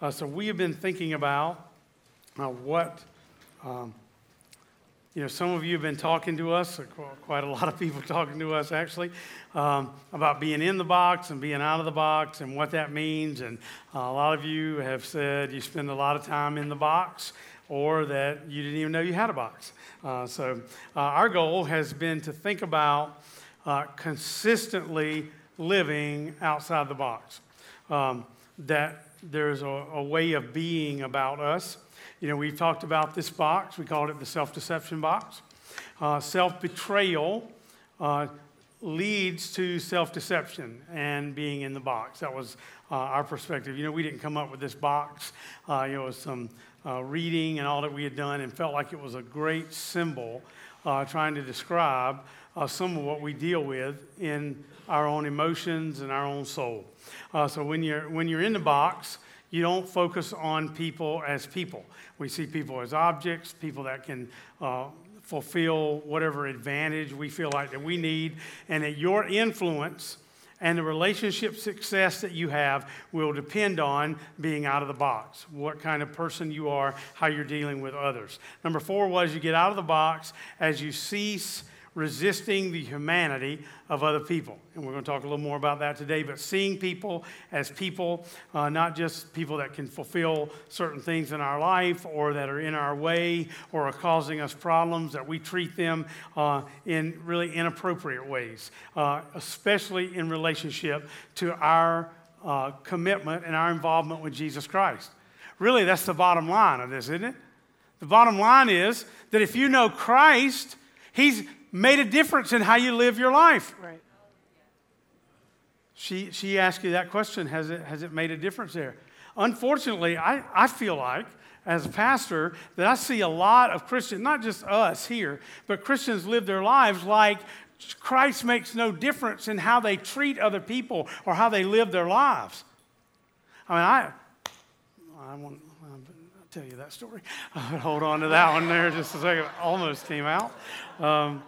Uh, so we have been thinking about uh, what, um, you know, some of you have been talking to us, uh, quite a lot of people talking to us actually, um, about being in the box and being out of the box and what that means. And uh, a lot of you have said you spend a lot of time in the box or that you didn't even know you had a box. Uh, so uh, our goal has been to think about consistently living outside the box. Um, that there's a, a, way of being about us. You know, we've talked about this box, we called it the self deception box. Uh, self betrayal uh, leads to self deception and being in the box. That was uh, our perspective. You know, we didn't come up with this box, uh, you know, with some uh, reading and all that we had done and felt like it was a great symbol uh, trying to describe some of what we deal with in our own emotions and our own soul. Uh, so when you're, when you're in the box, you don't focus on people as people. We see people as objects, people that can uh, fulfill whatever advantage we feel like that we need, and that your influence and the relationship success that you have will depend on being out of the box, what kind of person you are, how you're dealing with others. Number four was you get out of the box as you cease resisting the humanity of other people. And we're going to talk a little more about that today, but seeing people as people, uh, not just people that can fulfill certain things in our life or that are in our way or are causing us problems, that we treat them uh, in really inappropriate ways, uh, especially in relationship to our uh, commitment and our involvement with Jesus Christ. Really, that's the bottom line of this, isn't it? The bottom line is that if you know Christ, He's made a difference in how you live your life. Right. She, she asked you that question has it, has it made a difference there? Unfortunately, I, I feel like, as a pastor, that I see a lot of Christians, not just us here, but Christians live their lives like Christ makes no difference in how they treat other people or how they live their lives. I mean, I, I won't I'll tell you that story. Hold on to that one there just a second. Almost came out. Um,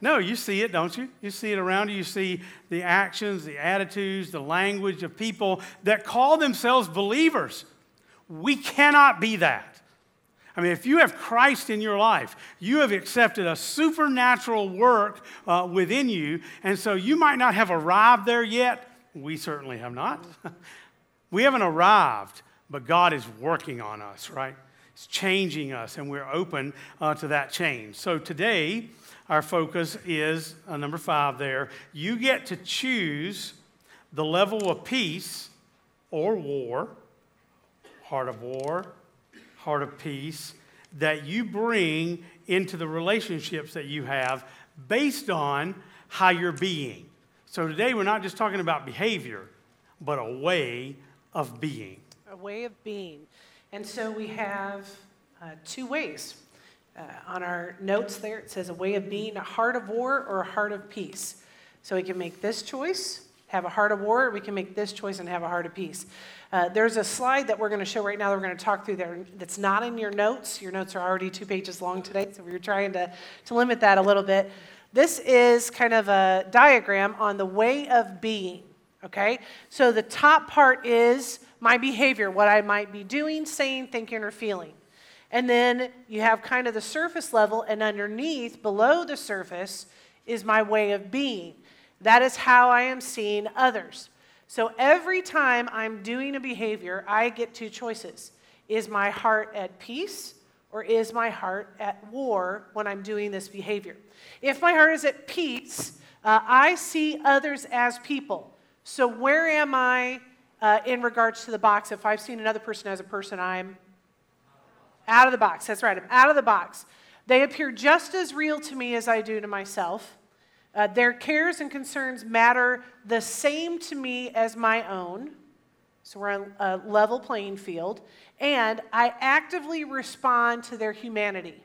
no, you see it, don't you? You see it around you. You see the actions, the attitudes, the language of people that call themselves believers. We cannot be that. I mean, if you have Christ in your life, you have accepted a supernatural work uh, within you, and so you might not have arrived there yet. We certainly have not. we haven't arrived, but God is working on us, right? It's changing us, and we're open uh, to that change. So today, our focus is uh, number five there. You get to choose the level of peace or war, heart of war, heart of peace, that you bring into the relationships that you have based on how you're being. So today we're not just talking about behavior, but a way of being. A way of being. And so we have uh, two ways uh, on our notes there, it says a way of being a heart of war or a heart of peace. So we can make this choice, have a heart of war, or we can make this choice and have a heart of peace. Uh, there's a slide that we're going to show right now that we're going to talk through there that's not in your notes. Your notes are already two pages long today, so we were trying to, to limit that a little bit. This is kind of a diagram on the way of being, okay? So the top part is my behavior, what I might be doing, saying, thinking, or feeling. And then you have kind of the surface level, and underneath, below the surface, is my way of being. That is how I am seeing others. So every time I'm doing a behavior, I get two choices. Is my heart at peace or is my heart at war when I'm doing this behavior? If my heart is at peace, uh, I see others as people. So where am I uh, in regards to the box? If I've seen another person as a person, I'm out of the box. That's right. I'm out of the box. They appear just as real to me as I do to myself. Uh, their cares and concerns matter the same to me as my own. So we're on a level playing field. And I actively respond to their humanity.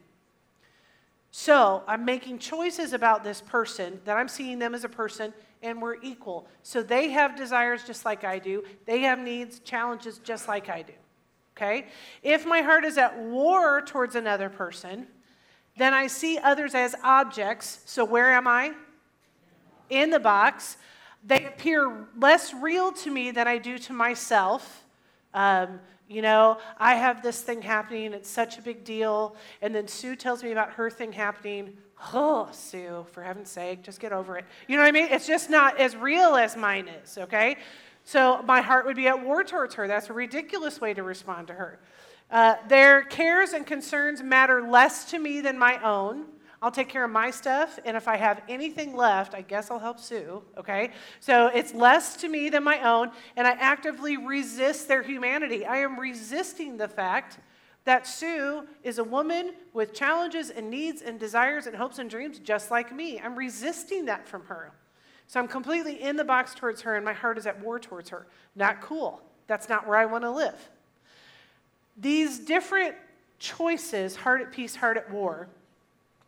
So I'm making choices about this person that I'm seeing them as a person, and we're equal. So they have desires just like I do, they have needs, challenges just like I do okay? If my heart is at war towards another person, then I see others as objects. So where am I? In the box. They appear less real to me than I do to myself. Um, You know, I have this thing happening, it's such a big deal. And then Sue tells me about her thing happening. Oh, Sue, for heaven's sake, just get over it. You know what I mean? It's just not as real as mine is, okay? So my heart would be at war towards her. That's a ridiculous way to respond to her. Uh, their cares and concerns matter less to me than my own. I'll take care of my stuff, and if I have anything left, I guess I'll help Sue, okay? So it's less to me than my own, and I actively resist their humanity. I am resisting the fact that Sue is a woman with challenges and needs and desires and hopes and dreams just like me. I'm resisting that from her. So I'm completely in the box towards her, and my heart is at war towards her. Not cool. That's not where I want to live. These different choices, heart at peace, heart at war,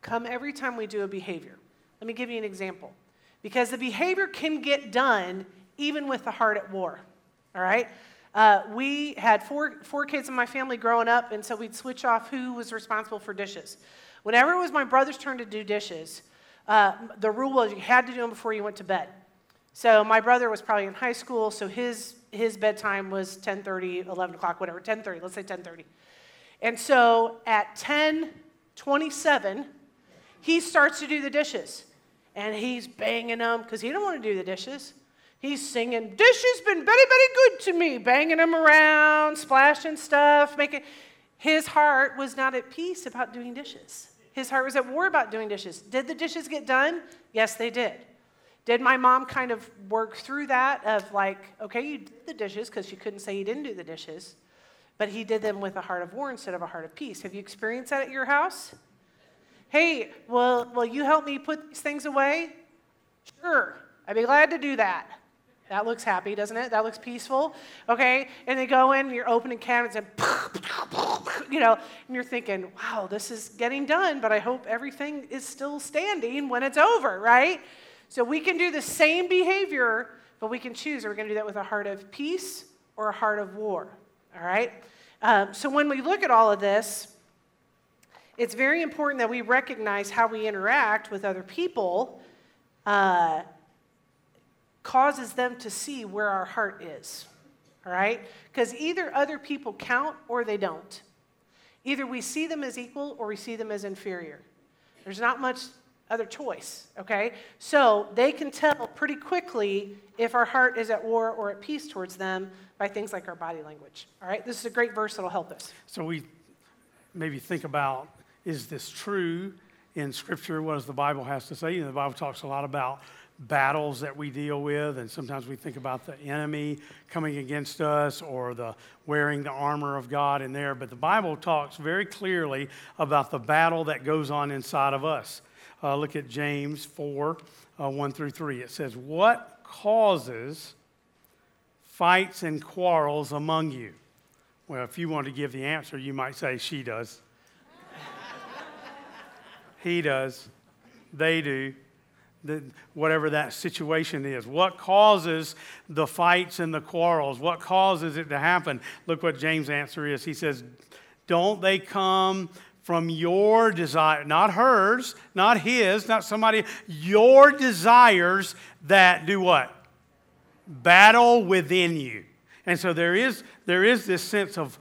come every time we do a behavior. Let me give you an example. Because the behavior can get done even with the heart at war. All right? Uh, we had four, four kids in my family growing up, and so we'd switch off who was responsible for dishes. Whenever it was my brother's turn to do dishes, uh, the rule was you had to do them before you went to bed. So my brother was probably in high school, so his, his bedtime was 10.30, 11 o'clock, whatever, 10.30, let's say 10.30. And so at 10.27, he starts to do the dishes. And he's banging them because he don't want to do the dishes. He's singing, Dish has been very, very good to me, banging them around, splashing stuff, making. His heart was not at peace about doing dishes. His heart was at war about doing dishes. Did the dishes get done? Yes, they did. Did my mom kind of work through that of like, okay, you did the dishes because she couldn't say you didn't do the dishes, but he did them with a heart of war instead of a heart of peace. Have you experienced that at your house? Hey, will, will you help me put these things away? Sure, I'd be glad to do that. That looks happy, doesn't it? That looks peaceful. Okay? And they go in, and you're opening cabinets, and you know, and you're thinking, wow, this is getting done, but I hope everything is still standing when it's over, right? So we can do the same behavior, but we can choose are we going to do that with a heart of peace or a heart of war? All right? Um, so when we look at all of this, it's very important that we recognize how we interact with other people uh, causes them to see where our heart is. All right? Because either other people count or they don't. Either we see them as equal or we see them as inferior. There's not much other choice, okay? So they can tell pretty quickly if our heart is at war or at peace towards them by things like our body language. All right? This is a great verse that'll help us. So we maybe think about is this true in Scripture? What does the Bible has to say? You know, the Bible talks a lot about battles that we deal with, and sometimes we think about the enemy coming against us or the wearing the armor of God in there. But the Bible talks very clearly about the battle that goes on inside of us. Uh, look at James 4 uh, 1 through 3. It says, What causes fights and quarrels among you? Well, if you want to give the answer, you might say, She does. he does. They do. The, whatever that situation is. What causes the fights and the quarrels? What causes it to happen? Look what James' answer is. He says, Don't they come from your desire, not hers, not his, not somebody, your desires that do what? Battle within you. And so there is, there is this sense of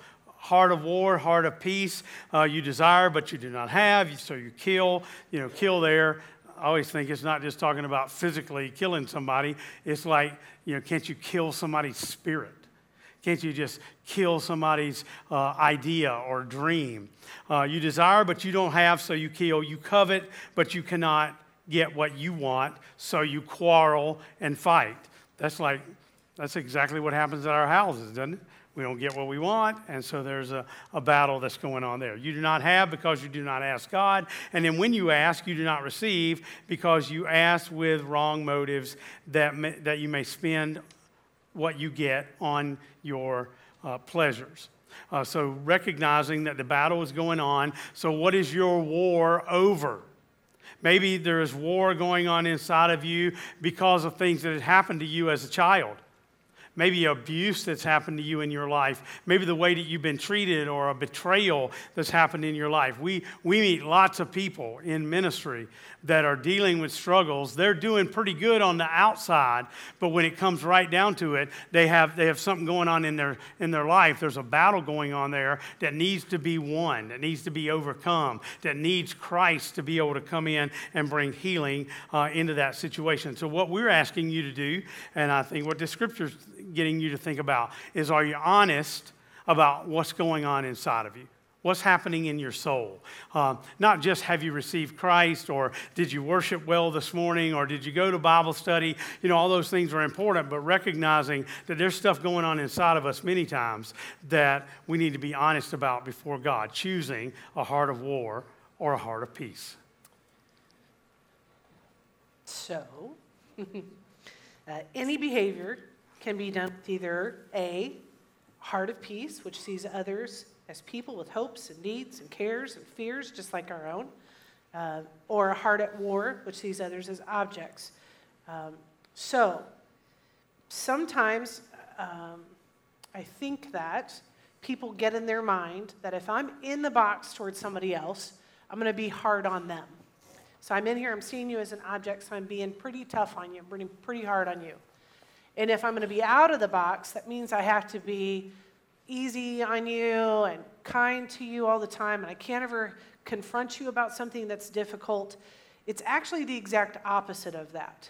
heart of war, heart of peace. Uh, you desire, but you do not have, so you kill, you know, kill there. I always think it's not just talking about physically killing somebody. It's like, you know, can't you kill somebody's spirit? Can't you just kill somebody's uh, idea or dream? Uh, you desire, but you don't have, so you kill. You covet, but you cannot get what you want, so you quarrel and fight. That's like, that's exactly what happens at our houses, doesn't it? We don't get what we want, and so there's a, a battle that's going on there. You do not have because you do not ask God, and then when you ask, you do not receive because you ask with wrong motives that, may, that you may spend what you get on your uh, pleasures. Uh, so, recognizing that the battle is going on. So, what is your war over? Maybe there is war going on inside of you because of things that had happened to you as a child. Maybe abuse that's happened to you in your life, maybe the way that you've been treated or a betrayal that's happened in your life. We, we meet lots of people in ministry that are dealing with struggles. They're doing pretty good on the outside, but when it comes right down to it, they have, they have something going on in their, in their life. There's a battle going on there that needs to be won, that needs to be overcome, that needs Christ to be able to come in and bring healing uh, into that situation. So, what we're asking you to do, and I think what the scripture's getting you to think about, is are you honest about what's going on inside of you? What's happening in your soul? Uh, not just have you received Christ or did you worship well this morning or did you go to Bible study? You know, all those things are important, but recognizing that there's stuff going on inside of us many times that we need to be honest about before God, choosing a heart of war or a heart of peace. So, uh, any behavior can be done with either A, heart of peace, which sees others as people with hopes and needs and cares and fears just like our own, uh, or a heart at war, which sees others as objects. Um, so, sometimes um, I think that people get in their mind that if I'm in the box towards somebody else, I'm going to be hard on them. So I'm in here, I'm seeing you as an object, so I'm being pretty tough on you, I'm being pretty hard on you. And if I'm going to be out of the box, that means I have to be easy on you and kind to you all the time, and I can't ever confront you about something that's difficult. It's actually the exact opposite of that.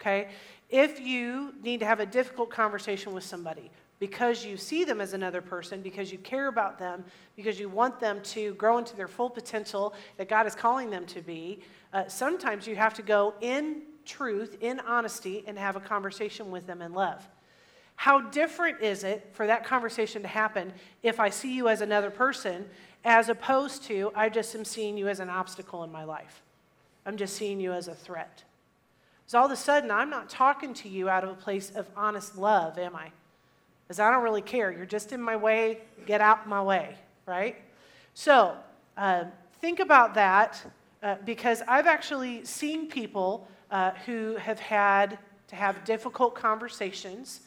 Okay? If you need to have a difficult conversation with somebody because you see them as another person, because you care about them, because you want them to grow into their full potential that God is calling them to be, uh, sometimes you have to go in truth, in honesty, and have a conversation with them in love. How different is it for that conversation to happen if I see you as another person as opposed to I just am seeing you as an obstacle in my life? I'm just seeing you as a threat. So all of a sudden, I'm not talking to you out of a place of honest love, am I? Because I don't really care. You're just in my way. Get out my way, right? So uh, think about that uh, because I've actually seen people uh, who have had to have difficult conversations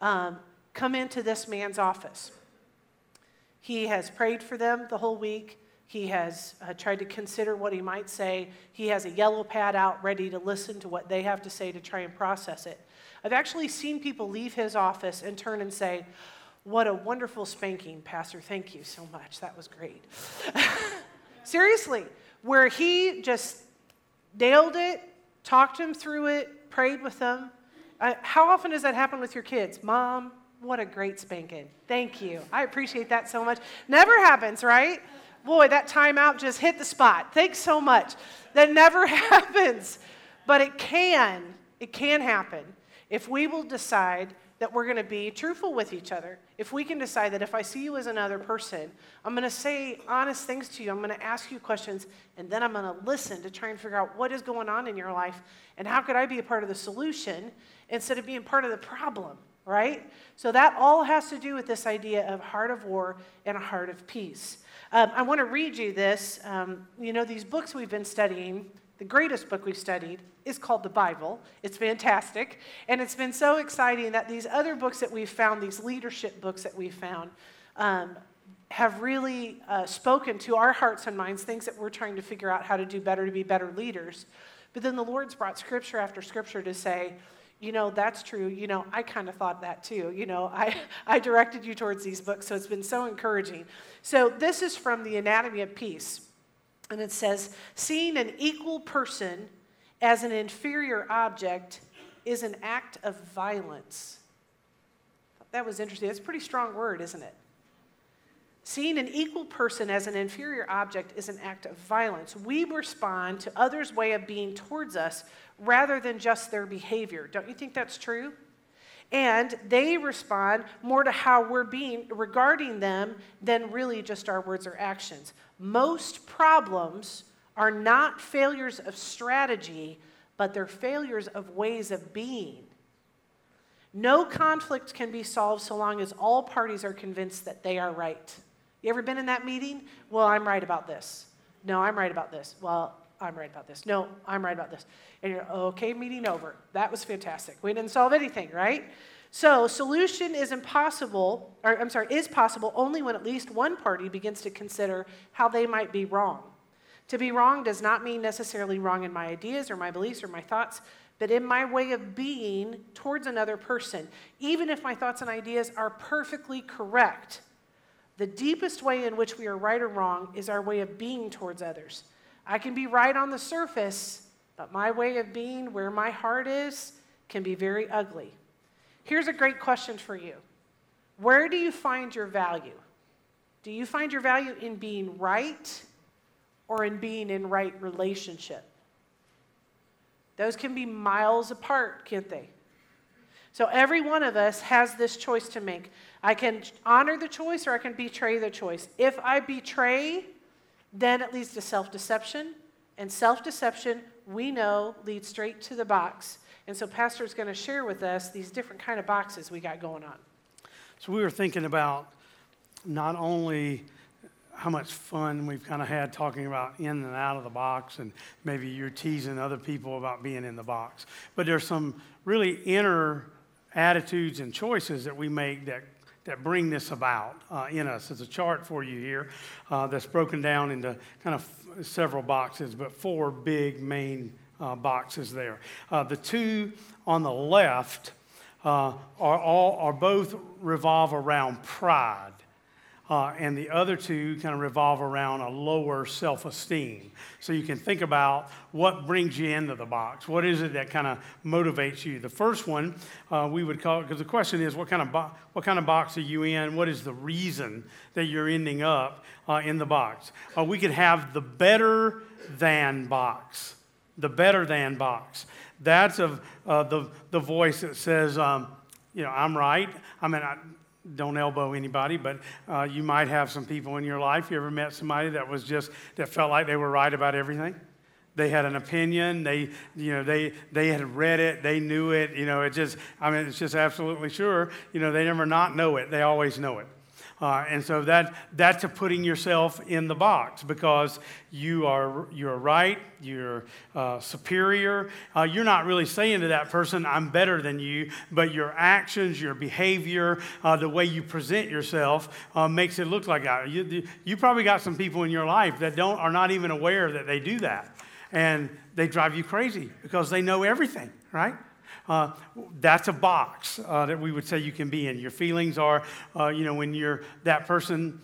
um, come into this man's office. He has prayed for them the whole week. He has uh, tried to consider what he might say. He has a yellow pad out ready to listen to what they have to say to try and process it. I've actually seen people leave his office and turn and say, What a wonderful spanking, Pastor. Thank you so much. That was great. Seriously, where he just nailed it, talked him through it, prayed with them, uh, how often does that happen with your kids? Mom, what a great spanking. Thank you. I appreciate that so much. Never happens, right? Boy, that timeout just hit the spot. Thanks so much. That never happens. But it can, it can happen if we will decide that we're going to be truthful with each other. If we can decide that if I see you as another person, I'm going to say honest things to you, I'm going to ask you questions, and then I'm going to listen to try and figure out what is going on in your life and how could I be a part of the solution instead of being part of the problem, right? So that all has to do with this idea of heart of war and a heart of peace. Um, I want to read you this. Um, you know, these books we've been studying, the greatest book we've studied is called the Bible. It's fantastic. And it's been so exciting that these other books that we've found, these leadership books that we've found, um, have really uh, spoken to our hearts and minds, things that we're trying to figure out how to do better to be better leaders. But then the Lord's brought scripture after scripture to say, you know, that's true. You know, I kind of thought that too. You know, I, I directed you towards these books, so it's been so encouraging. So this is from the Anatomy of Peace. And it says, seeing an equal person as an inferior object is an act of violence. That was interesting. That's a pretty strong word, isn't it? Seeing an equal person as an inferior object is an act of violence. We respond to others' way of being towards us rather than just their behavior. Don't you think that's true? And they respond more to how we're being regarding them than really just our words or actions. Most problems are not failures of strategy, but they're failures of ways of being. No conflict can be solved so long as all parties are convinced that they are right. You ever been in that meeting? Well, I'm right about this. No, I'm right about this. Well, I'm right about this. No, I'm right about this. And you're, okay, meeting over. That was fantastic. We didn't solve anything, right? So, solution is impossible, or I'm sorry, is possible only when at least one party begins to consider how they might be wrong. To be wrong does not mean necessarily wrong in my ideas or my beliefs or my thoughts, but in my way of being towards another person, even if my thoughts and ideas are perfectly correct. The deepest way in which we are right or wrong is our way of being towards others. I can be right on the surface, but my way of being, where my heart is, can be very ugly. Here's a great question for you Where do you find your value? Do you find your value in being right or in being in right relationship? Those can be miles apart, can't they? So every one of us has this choice to make. I can honor the choice or I can betray the choice. If I betray, then it leads to self deception. And self deception, we know, leads straight to the box. And so Pastor is going to share with us these different kind of boxes we got going on. So we were thinking about not only how much fun we've kind of had talking about in and out of the box, and maybe you're teasing other people about being in the box. But there's some really inner attitudes and choices that we make that that bring this about uh, in us. There's a chart for you here uh, that's broken down into kind of several boxes, but four big main uh, boxes there. Uh, the two on the left uh, are, all, are both revolve around pride. Uh, and the other two kind of revolve around a lower self esteem. So you can think about what brings you into the box. What is it that kind of motivates you? The first one uh, we would call it, because the question is what kind of bo- what kind of box are you in? What is the reason that you're ending up uh, in the box? Uh, we could have the better than box the better than box. That's of uh, the, the voice that says, um, you know, I'm right. I mean, I don't elbow anybody, but uh, you might have some people in your life. You ever met somebody that was just, that felt like they were right about everything? They had an opinion. They, you know, they, they had read it. They knew it. You know, it just, I mean, it's just absolutely sure. You know, they never not know it. They always know it. Uh, and so that, that's a putting yourself in the box because you are, you're right, you're uh, superior. Uh, you're not really saying to that person, I'm better than you, but your actions, your behavior, uh, the way you present yourself uh, makes it look like that. You, you probably got some people in your life that don't, are not even aware that they do that. And they drive you crazy because they know everything, right? Uh, that's a box uh, that we would say you can be in. Your feelings are, uh, you know, when you're that person,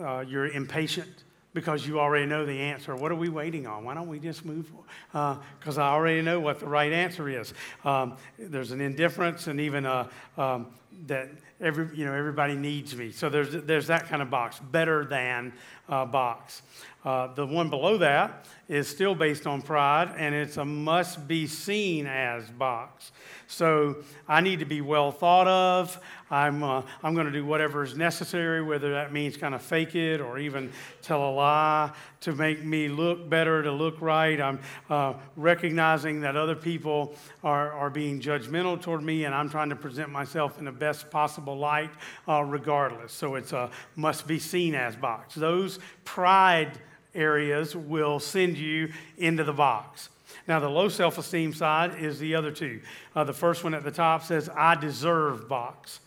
uh, you're impatient because you already know the answer. What are we waiting on? Why don't we just move? Because uh, I already know what the right answer is. Um, there's an indifference and even a, um, that every, you know, everybody needs me. So there's, there's that kind of box, better than uh, box. Uh, the one below that is still based on pride, and it's a must be seen as box. So I need to be well thought of. I'm, uh, I'm going to do whatever is necessary, whether that means kind of fake it or even tell a lie to make me look better, to look right. I'm uh, recognizing that other people are, are being judgmental toward me, and I'm trying to present myself in the best possible light uh, regardless. So it's a must be seen as box. Those pride areas will send you into the box. Now, the low self esteem side is the other two. Uh, the first one at the top says, I deserve box,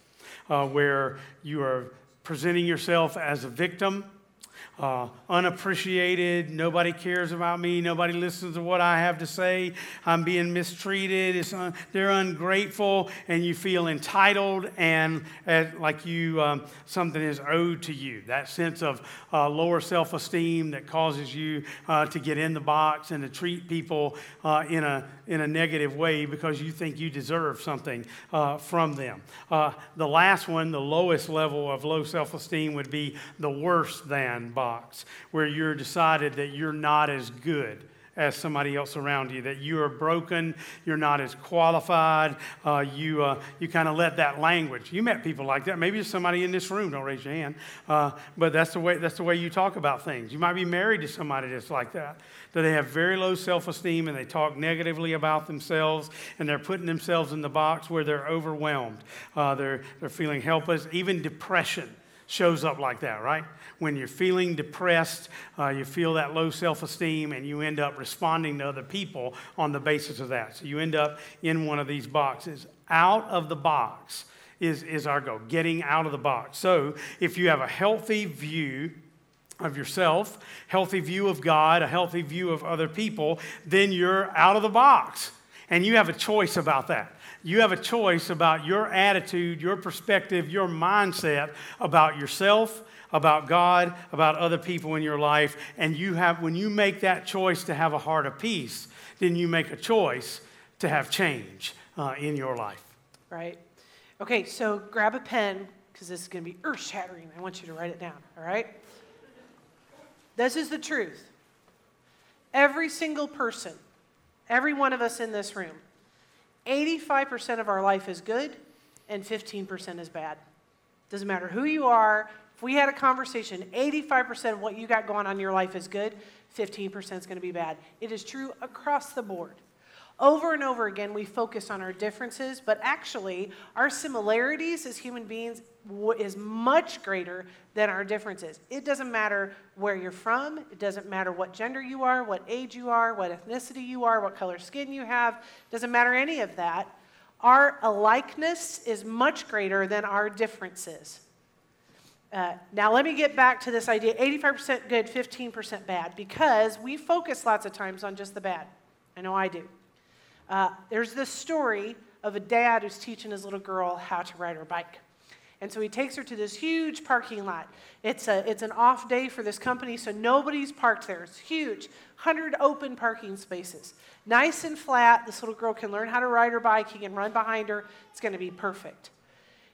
uh, where you are presenting yourself as a victim uh, unappreciated. Nobody cares about me. Nobody listens to what I have to say. I'm being mistreated. Un- they're ungrateful, and you feel entitled and uh, like you um, something is owed to you. That sense of uh, lower self-esteem that causes you uh, to get in the box and to treat people uh, in a in a negative way because you think you deserve something uh, from them. the last one, the lowest level of low self-esteem, would be the worse than box where you're decided that you're not as good as somebody else around you, that you are broken, you're not as qualified, uh, you, uh, you kind of let that language. You met people like that. Maybe there's somebody in this room, don't raise your hand, uh, but that's the, way, that's the way you talk about things. You might be married to somebody that's like that, that they have very low self esteem and they talk negatively about themselves and they're putting themselves in the box where they're overwhelmed, uh, they're, they're feeling helpless, even depression shows up like that, right? When you're feeling depressed, uh, you feel that low self esteem, and you end up responding to other people on the basis of that. So you end up in one of these boxes. Out of the box is, is our goal, getting out of the box. So if you have a healthy view of yourself, healthy view of God, a healthy view of other people, then you're out of the box. And you have a choice about that. You have a choice about your attitude, your perspective, your mindset about yourself, about God, about other people in your life. And you have, when you make that choice to have a heart of peace, then you make a choice to have change uh, in your life. Right. Okay, so grab a pen because this is going to be earth shattering. I want you to write it down, all right? This is the truth. Every single person, every one of us in this room, 85% of our life is good and 15% is bad. Doesn't matter who you are. If we had a conversation, 85% of what you got going on in your life is good, 15% is going to be bad. It is true across the board. Over and over again, we focus on our differences, but actually, our similarities as human beings is much greater than our differences. It doesn't matter where you're from, it doesn't matter what gender you are, what age you are, what ethnicity you are, what color skin you have, it doesn't matter any of that. Our alikeness is much greater than our differences. Uh, now, let me get back to this idea 85% good, 15% bad, because we focus lots of times on just the bad. I know I do. Uh, there's this story of a dad who's teaching his little girl how to ride her bike. And so he takes her to this huge parking lot. It's, a, it's an off day for this company, so nobody's parked there. It's huge 100 open parking spaces. Nice and flat. This little girl can learn how to ride her bike. He can run behind her. It's going to be perfect.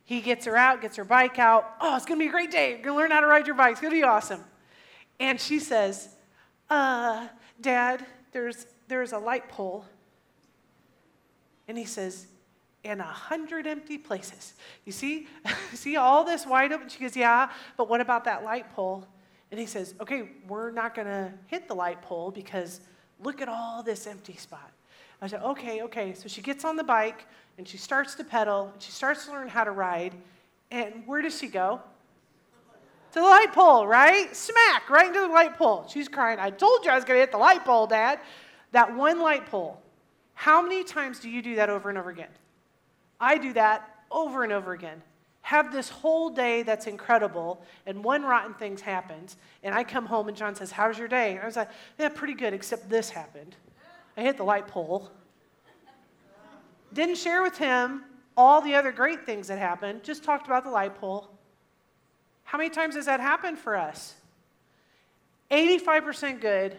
He gets her out, gets her bike out. Oh, it's going to be a great day. You're going to learn how to ride your bike. It's going to be awesome. And she says, uh, Dad, there's, there's a light pole and he says, in a hundred empty places. You see, see all this wide open? She goes, yeah, but what about that light pole? And he says, okay, we're not going to hit the light pole because look at all this empty spot. I said, okay, okay. So she gets on the bike and she starts to pedal and she starts to learn how to ride. And where does she go? To the light pole, right? Smack, right into the light pole. She's crying, I told you I was going to hit the light pole, Dad. That one light pole how many times do you do that over and over again? I do that over and over again. Have this whole day that's incredible, and one rotten thing happens, and I come home and John says, How's your day? And I was like, Yeah, pretty good, except this happened. I hit the light pole. Didn't share with him all the other great things that happened, just talked about the light pole. How many times has that happened for us? 85% good,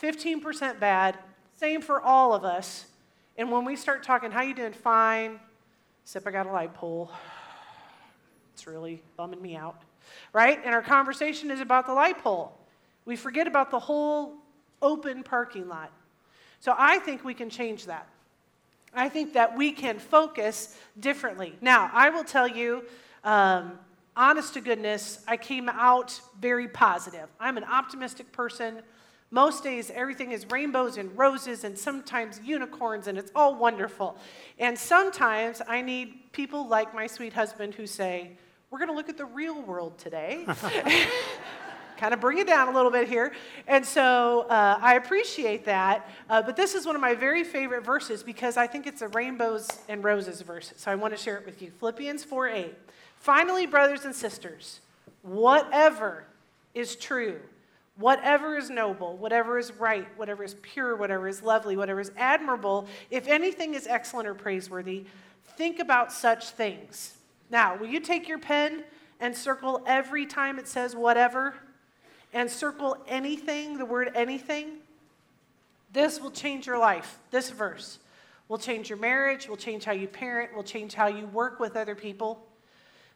15% bad, same for all of us. And when we start talking, how you doing? Fine. Except I got a light pole. It's really bumming me out. Right? And our conversation is about the light pole. We forget about the whole open parking lot. So I think we can change that. I think that we can focus differently. Now, I will tell you, um, honest to goodness, I came out very positive. I'm an optimistic person. Most days, everything is rainbows and roses and sometimes unicorns, and it's all wonderful. And sometimes I need people like my sweet husband who say, We're going to look at the real world today. kind of bring it down a little bit here. And so uh, I appreciate that. Uh, but this is one of my very favorite verses because I think it's a rainbows and roses verse. So I want to share it with you. Philippians 4 8. Finally, brothers and sisters, whatever is true Whatever is noble, whatever is right, whatever is pure, whatever is lovely, whatever is admirable, if anything is excellent or praiseworthy, think about such things. Now, will you take your pen and circle every time it says whatever and circle anything, the word anything? This will change your life. This verse will change your marriage, will change how you parent, will change how you work with other people.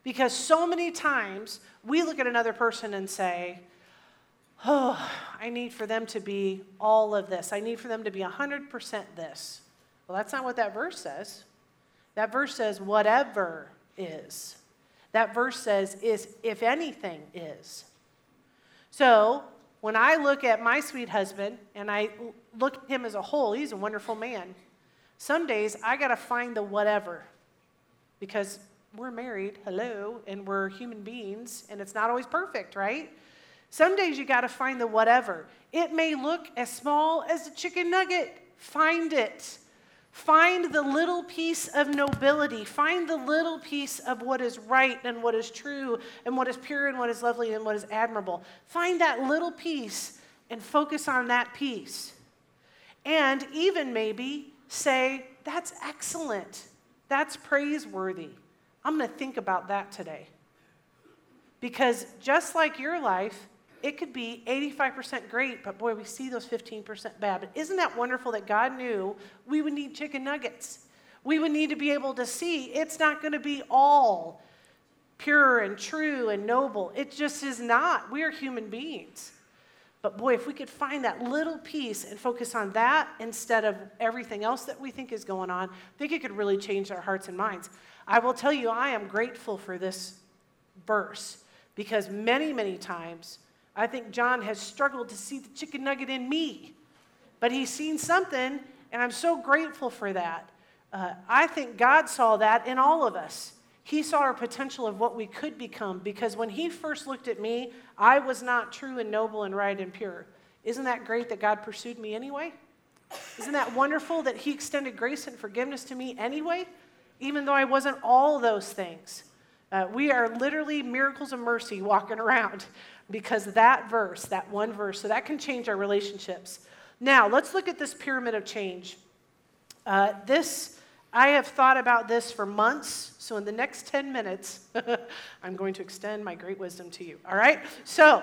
Because so many times we look at another person and say, oh, I need for them to be all of this. I need for them to be 100% this. Well, that's not what that verse says. That verse says, whatever is. That verse says, is if anything is. So, when I look at my sweet husband and I look at him as a whole, he's a wonderful man. Some days I got to find the whatever because we're married, hello, and we're human beings, and it's not always perfect, right? Some days you got to find the whatever. It may look as small as a chicken nugget. Find it. Find the little piece of nobility. Find the little piece of what is right and what is true and what is pure and what is lovely and what is admirable. Find that little piece and focus on that piece. And even maybe say, That's excellent. That's praiseworthy. I'm going to think about that today. Because just like your life, it could be 85% great, but boy, we see those 15% bad. But isn't that wonderful that God knew we would need chicken nuggets? We would need to be able to see it's not going to be all pure and true and noble. It just is not. We are human beings. But boy, if we could find that little piece and focus on that instead of everything else that we think is going on, I think it could really change our hearts and minds. I will tell you, I am grateful for this verse because many, many times I think John has struggled to see the chicken nugget in me, but he's seen something, and I'm so grateful for that. Uh, I think God saw that in all of us. He saw our potential of what we could become because when he first looked at me, I was not true and noble and right and pure. Isn't that great that God pursued me anyway? Isn't that wonderful that he extended grace and forgiveness to me anyway, even though I wasn't all those things? Uh, we are literally miracles of mercy walking around because that verse, that one verse, so that can change our relationships. Now, let's look at this pyramid of change. Uh, this, I have thought about this for months. So, in the next 10 minutes, I'm going to extend my great wisdom to you. All right? So,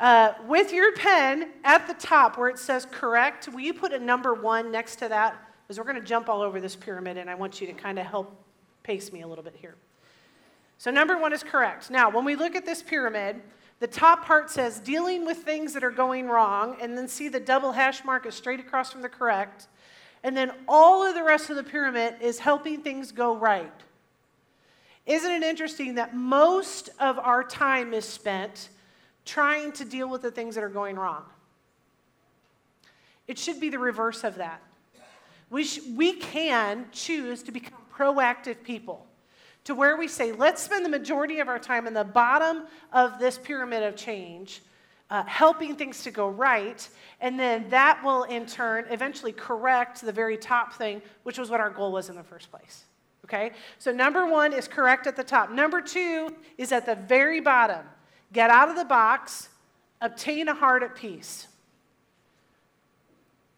uh, with your pen at the top where it says correct, will you put a number one next to that? Because we're going to jump all over this pyramid, and I want you to kind of help pace me a little bit here. So, number one is correct. Now, when we look at this pyramid, the top part says dealing with things that are going wrong, and then see the double hash mark is straight across from the correct. And then all of the rest of the pyramid is helping things go right. Isn't it interesting that most of our time is spent trying to deal with the things that are going wrong? It should be the reverse of that. We, sh- we can choose to become proactive people to where we say, let's spend the majority of our time in the bottom of this pyramid of change, uh, helping things to go right, and then that will in turn eventually correct the very top thing, which was what our goal was in the first place. Okay? So, number one is correct at the top. Number two is at the very bottom. Get out of the box, obtain a heart at peace.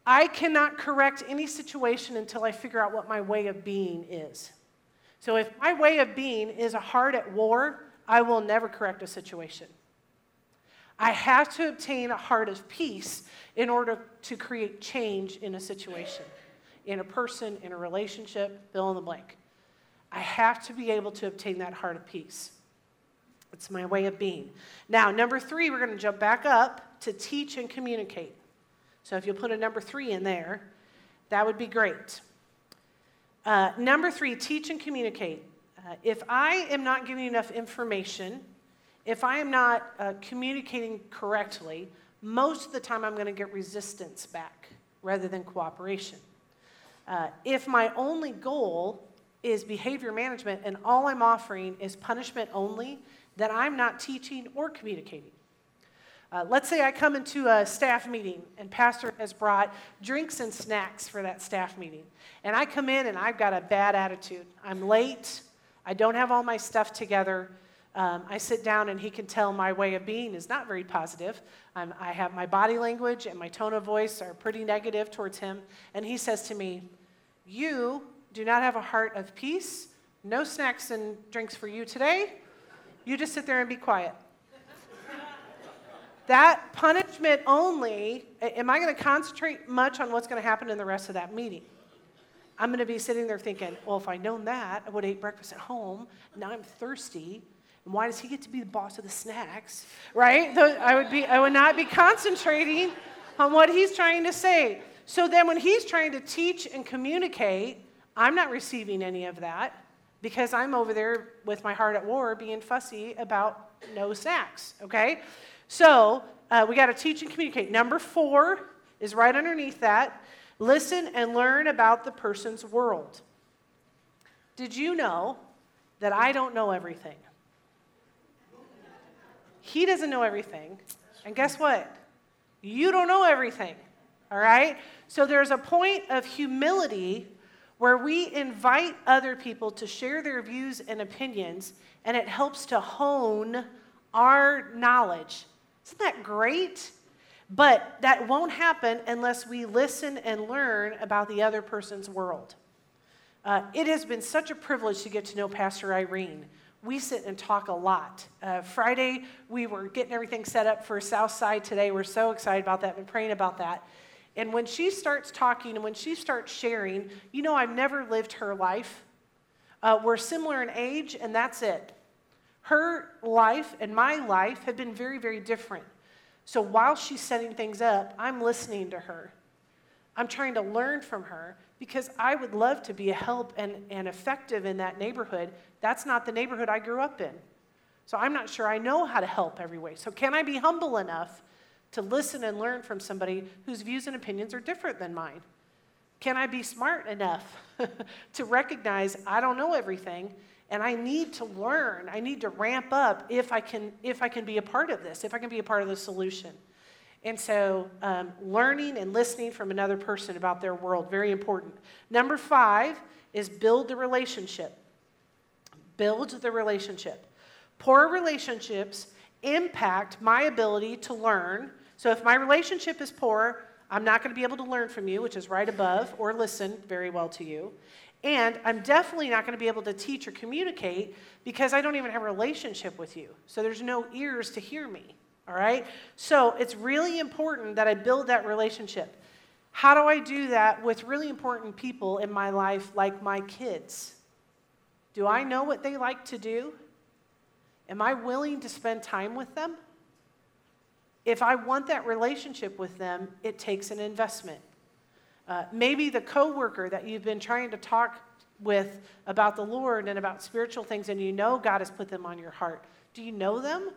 I cannot correct any situation until I figure out what my way of being is. So if my way of being is a heart at war, I will never correct a situation. I have to obtain a heart of peace in order to create change in a situation, in a person, in a relationship, fill in the blank. I have to be able to obtain that heart of peace. It's my way of being. Now, number three, we're going to jump back up to teach and communicate. So if you'll put a number three in there, that would be great. Uh, number three, teach and communicate. Uh, if I am not giving enough information, if I am not uh, communicating correctly, most of the time I'm going to get resistance back rather than cooperation. Uh, if my only goal is behavior management and all I'm offering is punishment only, then I'm not teaching or communicating. Uh, let's say I come into a staff meeting and pastor has brought drinks and snacks for that staff meeting. And I come in and I've got a bad attitude. I'm late. I don't have all my stuff together. Um, I sit down and he can tell my way of being is not very positive. I'm, I have my body language and my tone of voice are pretty negative towards him. And he says to me, You do not have a heart of peace. No snacks and drinks for you today. You just sit there and be quiet. That punishment only, am I going to concentrate much on what's going to happen in the rest of that meeting? I'm going to be sitting there thinking, well, if I'd known that, I would have ate breakfast at home. Now I'm thirsty. And why does he get to be the boss of the snacks? Right? I would, be, I would not be concentrating on what he's trying to say. So then when he's trying to teach and communicate, I'm not receiving any of that because I'm over there with my heart at war being fussy about no snacks, okay? So uh, we got to teach and communicate. Number four is right underneath that listen and learn about the person's world. Did you know that I don't know everything? He doesn't know everything. And guess what? You don't know everything. All right? So there's a point of humility where we invite other people to share their views and opinions, and it helps to hone our knowledge. Isn't that great? But that won't happen unless we listen and learn about the other person's world. Uh, it has been such a privilege to get to know Pastor Irene. We sit and talk a lot. Uh, Friday, we were getting everything set up for Southside today. We're so excited about that, been praying about that. And when she starts talking and when she starts sharing, you know, I've never lived her life. Uh, we're similar in age, and that's it. Her life and my life have been very, very different. So while she's setting things up, I'm listening to her. I'm trying to learn from her because I would love to be a help and, and effective in that neighborhood. That's not the neighborhood I grew up in. So I'm not sure I know how to help every way. So, can I be humble enough to listen and learn from somebody whose views and opinions are different than mine? Can I be smart enough to recognize I don't know everything and I need to learn. I need to ramp up if I can if I can be a part of this, if I can be a part of the solution. And so, um, learning and listening from another person about their world very important. Number five is build the relationship. Build the relationship. Poor relationships impact my ability to learn. So, if my relationship is poor, I'm not going to be able to learn from you, which is right above, or listen very well to you. And I'm definitely not going to be able to teach or communicate because I don't even have a relationship with you. So there's no ears to hear me. All right? So it's really important that I build that relationship. How do I do that with really important people in my life, like my kids? Do I know what they like to do? Am I willing to spend time with them? If I want that relationship with them, it takes an investment. Uh, maybe the coworker that you've been trying to talk with about the Lord and about spiritual things, and you know God has put them on your heart. Do you know them?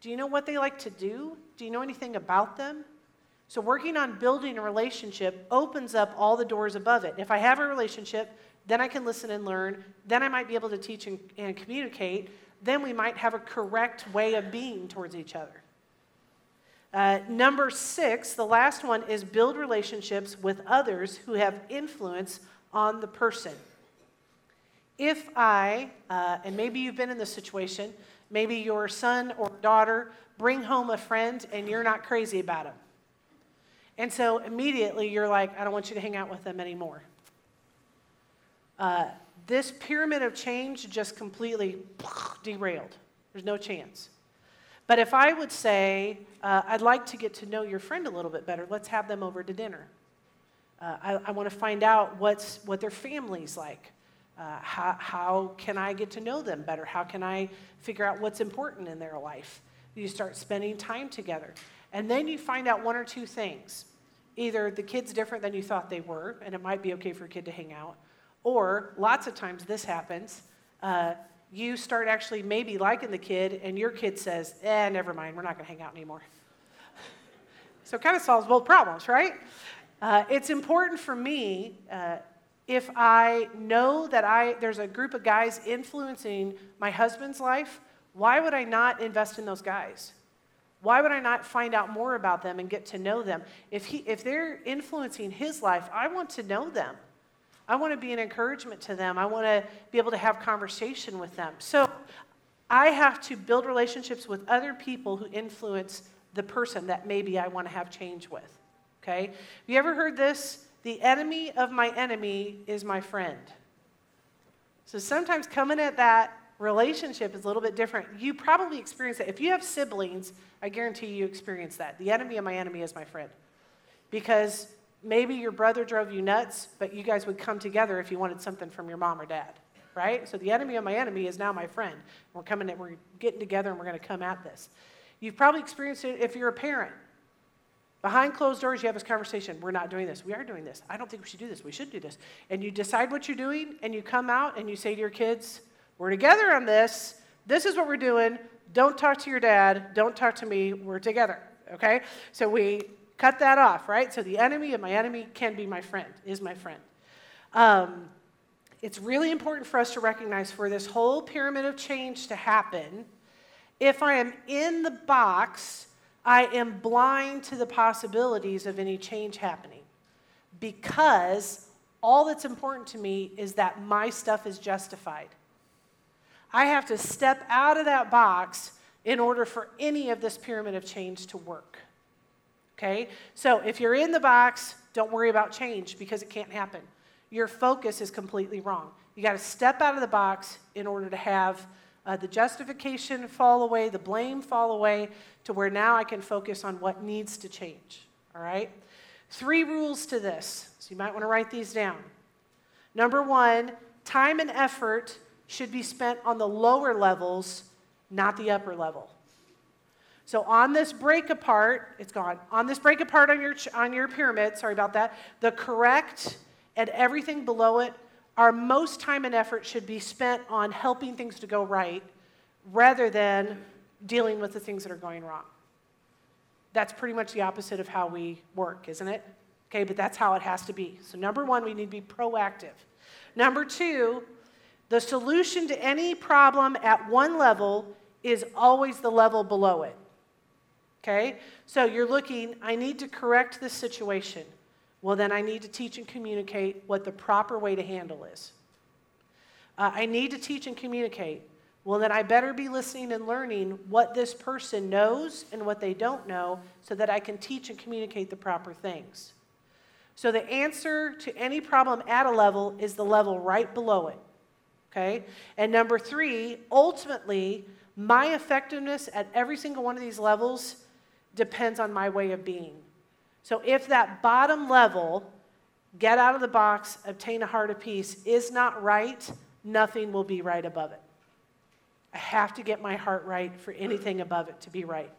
Do you know what they like to do? Do you know anything about them? So, working on building a relationship opens up all the doors above it. If I have a relationship, then I can listen and learn. Then I might be able to teach and, and communicate. Then we might have a correct way of being towards each other. Uh, number six, the last one, is build relationships with others who have influence on the person. If I, uh, and maybe you've been in this situation, maybe your son or daughter bring home a friend and you're not crazy about him. And so immediately you're like, I don't want you to hang out with them anymore. Uh, this pyramid of change just completely derailed. There's no chance. But if I would say, uh, I'd like to get to know your friend a little bit better, let's have them over to dinner. Uh, I, I want to find out what's, what their family's like. Uh, how, how can I get to know them better? How can I figure out what's important in their life? You start spending time together. And then you find out one or two things. Either the kid's different than you thought they were, and it might be okay for a kid to hang out, or lots of times this happens. Uh, you start actually maybe liking the kid, and your kid says, eh, never mind, we're not going to hang out anymore. so it kind of solves both problems, right? Uh, it's important for me uh, if I know that I, there's a group of guys influencing my husband's life, why would I not invest in those guys? Why would I not find out more about them and get to know them? If, he, if they're influencing his life, I want to know them. I want to be an encouragement to them. I want to be able to have conversation with them. So I have to build relationships with other people who influence the person that maybe I want to have change with. Okay? Have you ever heard this? The enemy of my enemy is my friend. So sometimes coming at that relationship is a little bit different. You probably experience that. If you have siblings, I guarantee you experience that. The enemy of my enemy is my friend. Because maybe your brother drove you nuts, but you guys would come together if you wanted something from your mom or dad, right? So the enemy of my enemy is now my friend. We're coming, we're getting together and we're going to come at this. You've probably experienced it if you're a parent. Behind closed doors, you have this conversation. We're not doing this. We are doing this. I don't think we should do this. We should do this. And you decide what you're doing, and you come out and you say to your kids, We're together on this. This is what we're doing. Don't talk to your dad. Don't talk to me. We're together. Okay? So we Cut that off, right? So the enemy of my enemy can be my friend, is my friend. Um, it's really important for us to recognize for this whole pyramid of change to happen, if I am in the box, I am blind to the possibilities of any change happening because all that's important to me is that my stuff is justified. I have to step out of that box in order for any of this pyramid of change to work. Okay? So if you're in the box, don't worry about change because it can't happen. Your focus is completely wrong. You got to step out of the box in order to have uh, the justification fall away, the blame fall away, to where now I can focus on what needs to change. All right? Three rules to this, so you might want to write these down. Number one, time and effort should be spent on the lower levels, not the upper level. So on this break apart, it's gone. On this break apart on your, on your pyramid, sorry about that, the correct and everything below it, our most time and effort should be spent on helping things to go right rather than dealing with the things that are going wrong. That's pretty much the opposite of how we work, isn't it? Okay, but that's how it has to be. So, number one, we need to be proactive. Number two, the solution to any problem at one level is always the level below it. Okay? So you're looking, I need to correct this situation. Well, then I need to teach and communicate what the proper way to handle is. Uh, I need to teach and communicate. Well, then I better be listening and learning what this person knows and what they don't know so that I can teach and communicate the proper things. So the answer to any problem at a level is the level right below it. Okay? And number three, ultimately, my effectiveness at every single one of these levels depends on my way of being. So if that bottom level, get out of the box, obtain a heart of peace, is not right, nothing will be right above it. I have to get my heart right for anything above it to be right.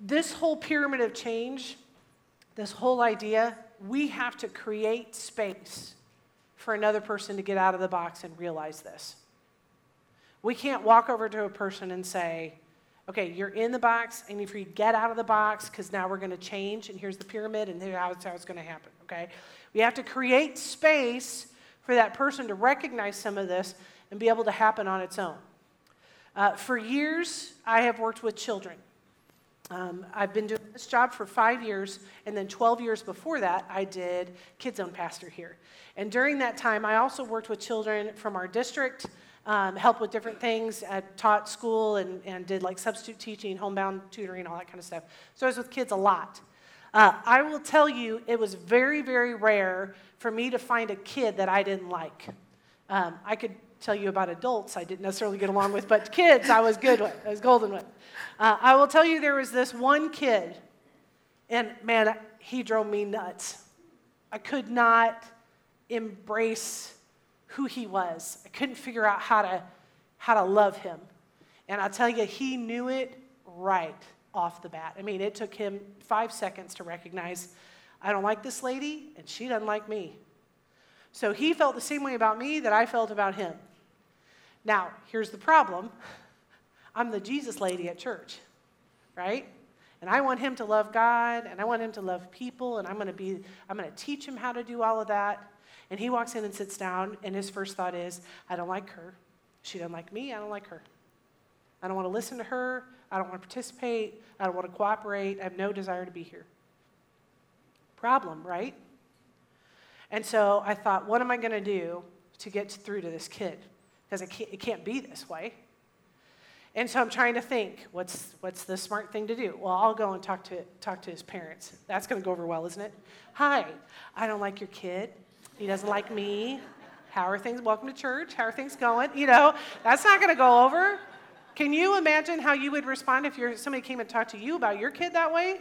This whole pyramid of change, this whole idea, we have to create space for another person to get out of the box and realize this. We can't walk over to a person and say, okay, you're in the box, and if you get out of the box, because now we're going to change, and here's the pyramid, and here's how it's, it's going to happen, okay? We have to create space for that person to recognize some of this and be able to happen on its own. Uh, for years, I have worked with children. Um, I've been doing this job for five years, and then 12 years before that, I did Kids Zone Pastor here. And during that time, I also worked with children from our district, um, helped with different things, I taught school and, and did like substitute teaching, homebound tutoring, all that kind of stuff. So I was with kids a lot. Uh, I will tell you, it was very, very rare for me to find a kid that I didn't like. Um, I could tell you about adults I didn't necessarily get along with, but kids I was good with, I was golden with. Uh, I will tell you, there was this one kid, and man, he drove me nuts. I could not embrace who he was. I couldn't figure out how to, how to love him. And i tell you, he knew it right off the bat. I mean, it took him five seconds to recognize I don't like this lady, and she doesn't like me. So he felt the same way about me that I felt about him. Now, here's the problem I'm the Jesus lady at church, right? And I want him to love God, and I want him to love people, and I'm to be, I'm to teach him how to do all of that. And he walks in and sits down, and his first thought is, I don't like her. She doesn't like me. I don't like her. I don't want to listen to her. I don't want to participate. I don't want to cooperate. I have no desire to be here. Problem, right? And so I thought, what am I going to do to get through to this kid? Because it can't, it can't be this way. And so I'm trying to think, what's, what's the smart thing to do? Well, I'll go and talk to, talk to his parents. That's going to go over well, isn't it? Hi, I don't like your kid. He doesn't like me. How are things? Welcome to church. How are things going? You know, that's not going to go over. Can you imagine how you would respond if somebody came and talked to you about your kid that way?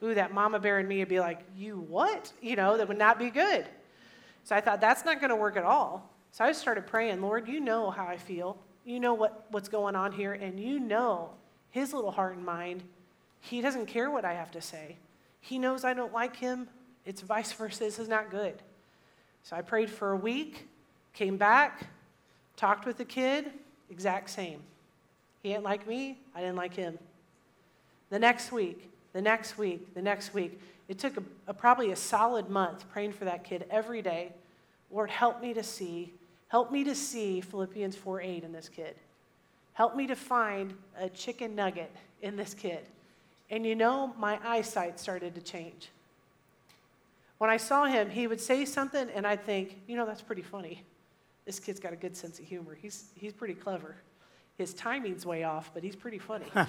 Ooh, that mama bear in me would be like, You what? You know, that would not be good. So I thought, that's not going to work at all. So I started praying, Lord, you know how I feel. You know what, what's going on here, and you know his little heart and mind. He doesn't care what I have to say. He knows I don't like him. It's vice versa. This is not good. So I prayed for a week, came back, talked with the kid, exact same. He didn't like me, I didn't like him. The next week, the next week, the next week. It took a, a, probably a solid month praying for that kid every day. Lord, help me to see, help me to see Philippians 4 8 in this kid. Help me to find a chicken nugget in this kid. And you know, my eyesight started to change. When I saw him, he would say something, and I'd think, you know, that's pretty funny. This kid's got a good sense of humor. He's, he's pretty clever. His timing's way off, but he's pretty funny.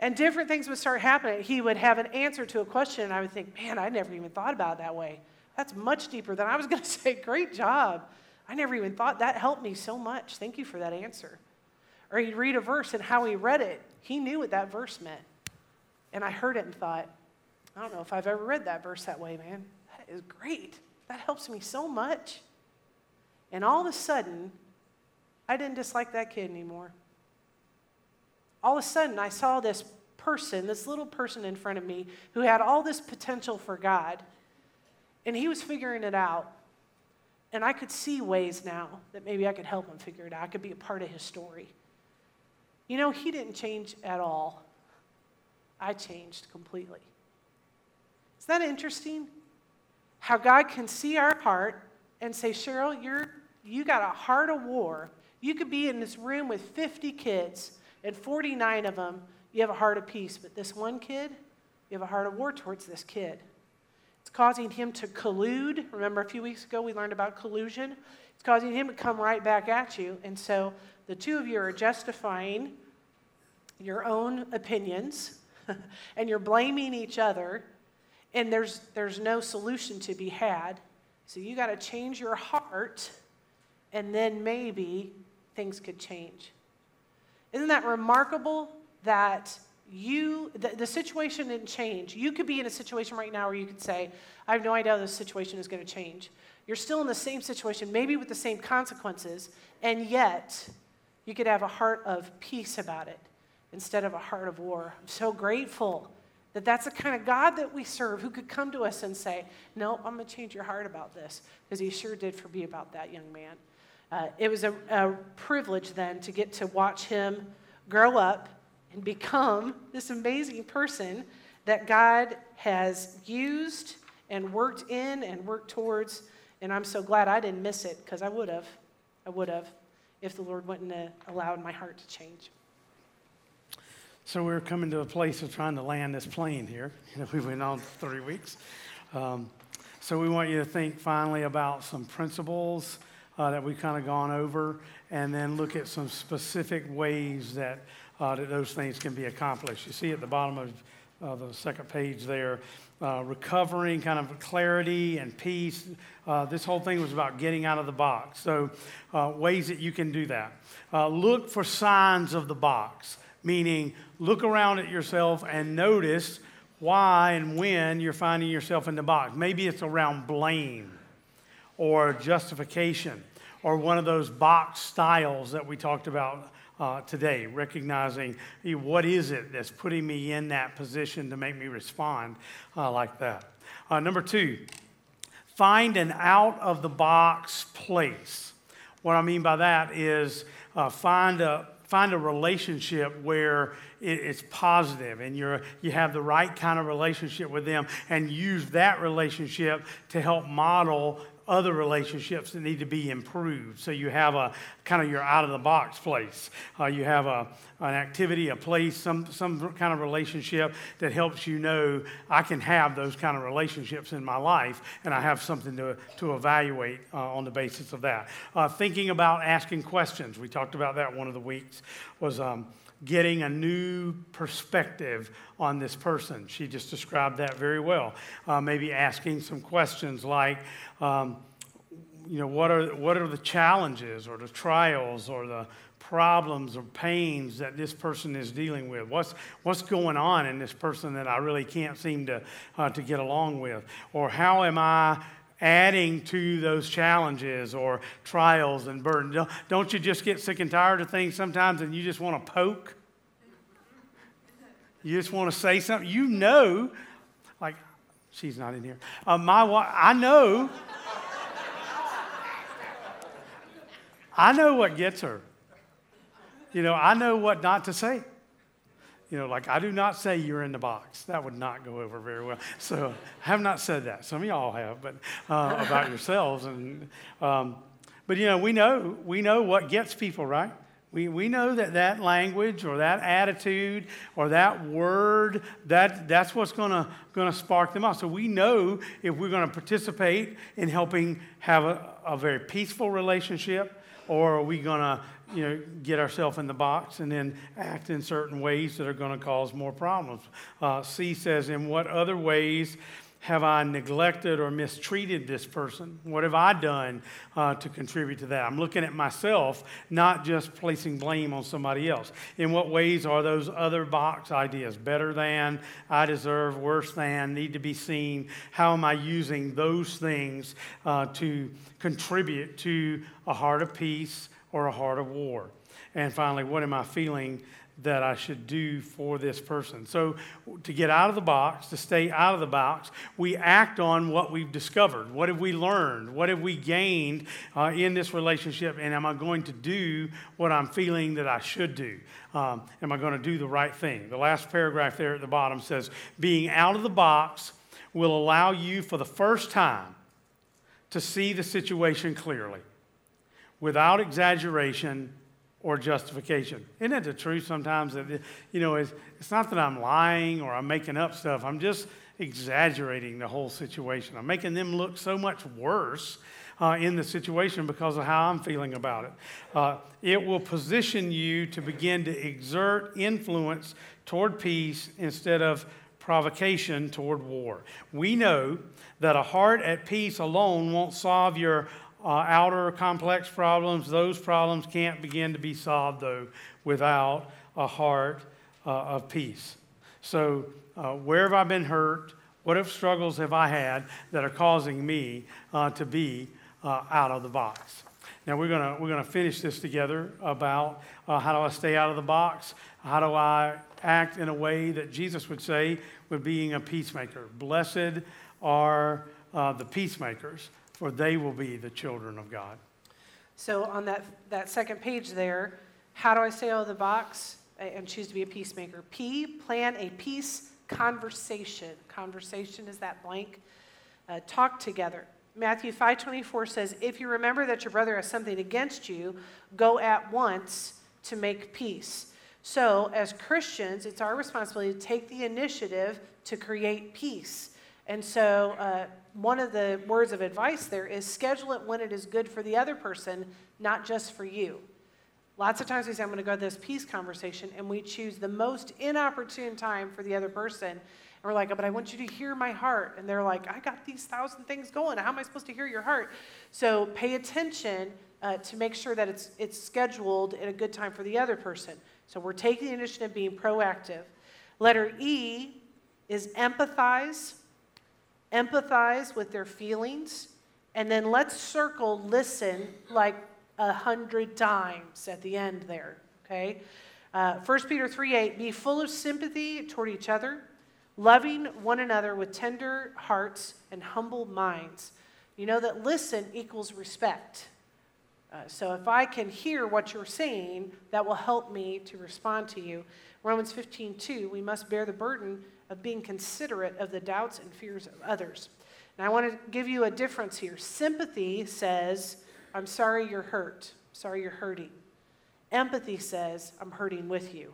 and different things would start happening. He would have an answer to a question, and I would think, man, I never even thought about it that way. That's much deeper than I was going to say. Great job. I never even thought that helped me so much. Thank you for that answer. Or he'd read a verse, and how he read it, he knew what that verse meant. And I heard it and thought, I don't know if I've ever read that verse that way, man. That is great. That helps me so much. And all of a sudden, I didn't dislike that kid anymore. All of a sudden, I saw this person, this little person in front of me who had all this potential for God, and he was figuring it out. And I could see ways now that maybe I could help him figure it out. I could be a part of his story. You know, he didn't change at all. I changed completely. Is that interesting? How God can see our heart and say, Cheryl, you're, you got a heart of war. You could be in this room with 50 kids, and 49 of them, you have a heart of peace. But this one kid, you have a heart of war towards this kid. It's causing him to collude. Remember, a few weeks ago we learned about collusion? It's causing him to come right back at you. And so the two of you are justifying your own opinions and you're blaming each other, and there's, there's no solution to be had. So you got to change your heart, and then maybe things could change. Isn't that remarkable that you, the, the, situation didn't change? You could be in a situation right now where you could say, I have no idea how this situation is going to change. You're still in the same situation, maybe with the same consequences, and yet you could have a heart of peace about it instead of a heart of war. I'm so grateful that that's the kind of God that we serve who could come to us and say, No, I'm going to change your heart about this, because he sure did for me about that young man. Uh, it was a, a privilege then to get to watch him grow up and become this amazing person that God has used and worked in and worked towards. And I'm so glad I didn't miss it because I would have. I would have if the Lord wouldn't have allowed my heart to change. So we're coming to a place of trying to land this plane here. You know, we've been on three weeks. Um, so we want you to think finally about some principles uh, that we've kind of gone over, and then look at some specific ways that, uh, that those things can be accomplished. You see at the bottom of uh, the second page there, uh, recovering kind of clarity and peace. Uh, this whole thing was about getting out of the box. So, uh, ways that you can do that. look for signs of the box meaning look around at yourself and notice why and when you're finding yourself in the box. Maybe it's around blame or justification or one of those box styles that we talked about uh, today, recognizing hey, what is it that's putting me in that position to make me respond uh, like that. Uh, number two, find an out of the box place. What I mean by that is uh, find a find a relationship where it's positive and you're, you have the right kind of relationship with them and use that relationship to help model other relationships that need to be improved. So you have a kind of your out of the box place. Uh, you have a, an activity, a place, some, some kind of relationship that helps you know I can have those kind of relationships in my life and I have something to, to evaluate uh, on the basis of that. Uh, thinking about asking questions. We talked about that one of the weeks was. Um, getting a new perspective on this person. She just described that very well. Uh, maybe asking some questions like, um, you know, what are, what are the challenges or the trials or the problems or pains that this person is dealing with? What's, what's going on in this person that I really can't seem to, uh, to get along with? Or how am I adding to those challenges or trials and burdens. Don't you just get sick and tired of things sometimes and you just want to poke? You just want to say something. You know, like, she's not in here. Uh, my wife, I know. I know what gets her. You know, I know what not to say. You know, like I do not say you're in the box. That would not go over very well. So I have not said that. Some of y'all have, but uh, about yourselves. And um, but you know, we know we know what gets people right. We, we know that that language or that attitude or that word, that, that's what's going to spark them off. So we know if we're going to participate in helping have a, a very peaceful relationship or are we going to you know, get ourselves in the box and then act in certain ways that are going to cause more problems. Uh, C says, in what other ways have I neglected or mistreated this person? What have I done uh, to contribute to that? I'm looking at myself, not just placing blame on somebody else. In what ways are those other box ideas better than, I deserve, worse than, need to be seen? How am I using those things uh, to contribute to a heart of peace or a heart of war? And finally, what am I feeling that I should do for this person. So, to get out of the box, to stay out of the box, we act on what we've discovered. What have we learned? What have we gained uh, in this relationship? And am I going to do what I'm feeling that I should do? Um, am I going to do the right thing? The last paragraph there at the bottom says, Being out of the box will allow you for the first time to see the situation clearly without exaggeration or justification. Isn't it the truth sometimes that, you know, it's, it's not that I'm lying or I'm making up stuff, I'm just exaggerating the whole situation. I'm making them look so much worse uh, in the situation because of how I'm feeling about it. Uh, it will position you to begin to exert influence toward peace instead of provocation toward war. We know that a heart at peace alone won't solve your uh, outer complex problems, those problems can't begin to be solved, though, without a heart uh, of peace. So, uh, where have I been hurt? What have struggles have I had that are causing me uh, to be uh, out of the box? Now, we're going we're gonna finish this together about uh, how do I stay out of the box? How do I act in a way that Jesus would say with being a peacemaker? Blessed are the peacemakers for they will be the children of God. So on that, that second page there, how do I stay out of the box and choose to be a peacemaker? P, plan a peace conversation. Conversation is that blank. Uh, talk together. Matthew 5:24 says, "If you remember that your brother has something against you, go at once to make peace." So, as Christians, it's our responsibility to take the initiative to create peace. And so, uh, one of the words of advice there is schedule it when it is good for the other person, not just for you. Lots of times we say, I'm going to go to this peace conversation, and we choose the most inopportune time for the other person. And we're like, but I want you to hear my heart. And they're like, I got these thousand things going. How am I supposed to hear your heart? So pay attention uh, to make sure that it's, it's scheduled at a good time for the other person. So we're taking the initiative, being proactive. Letter E is empathize empathize with their feelings, and then let's circle listen like a hundred times at the end there, okay? Uh, 1 Peter 3 8, be full of sympathy toward each other, loving one another with tender hearts and humble minds. You know that listen equals respect. Uh, so if I can hear what you're saying, that will help me to respond to you. Romans 15 2, we must bear the burden of being considerate of the doubts and fears of others. And I want to give you a difference here. Sympathy says, I'm sorry you're hurt, sorry you're hurting. Empathy says, I'm hurting with you.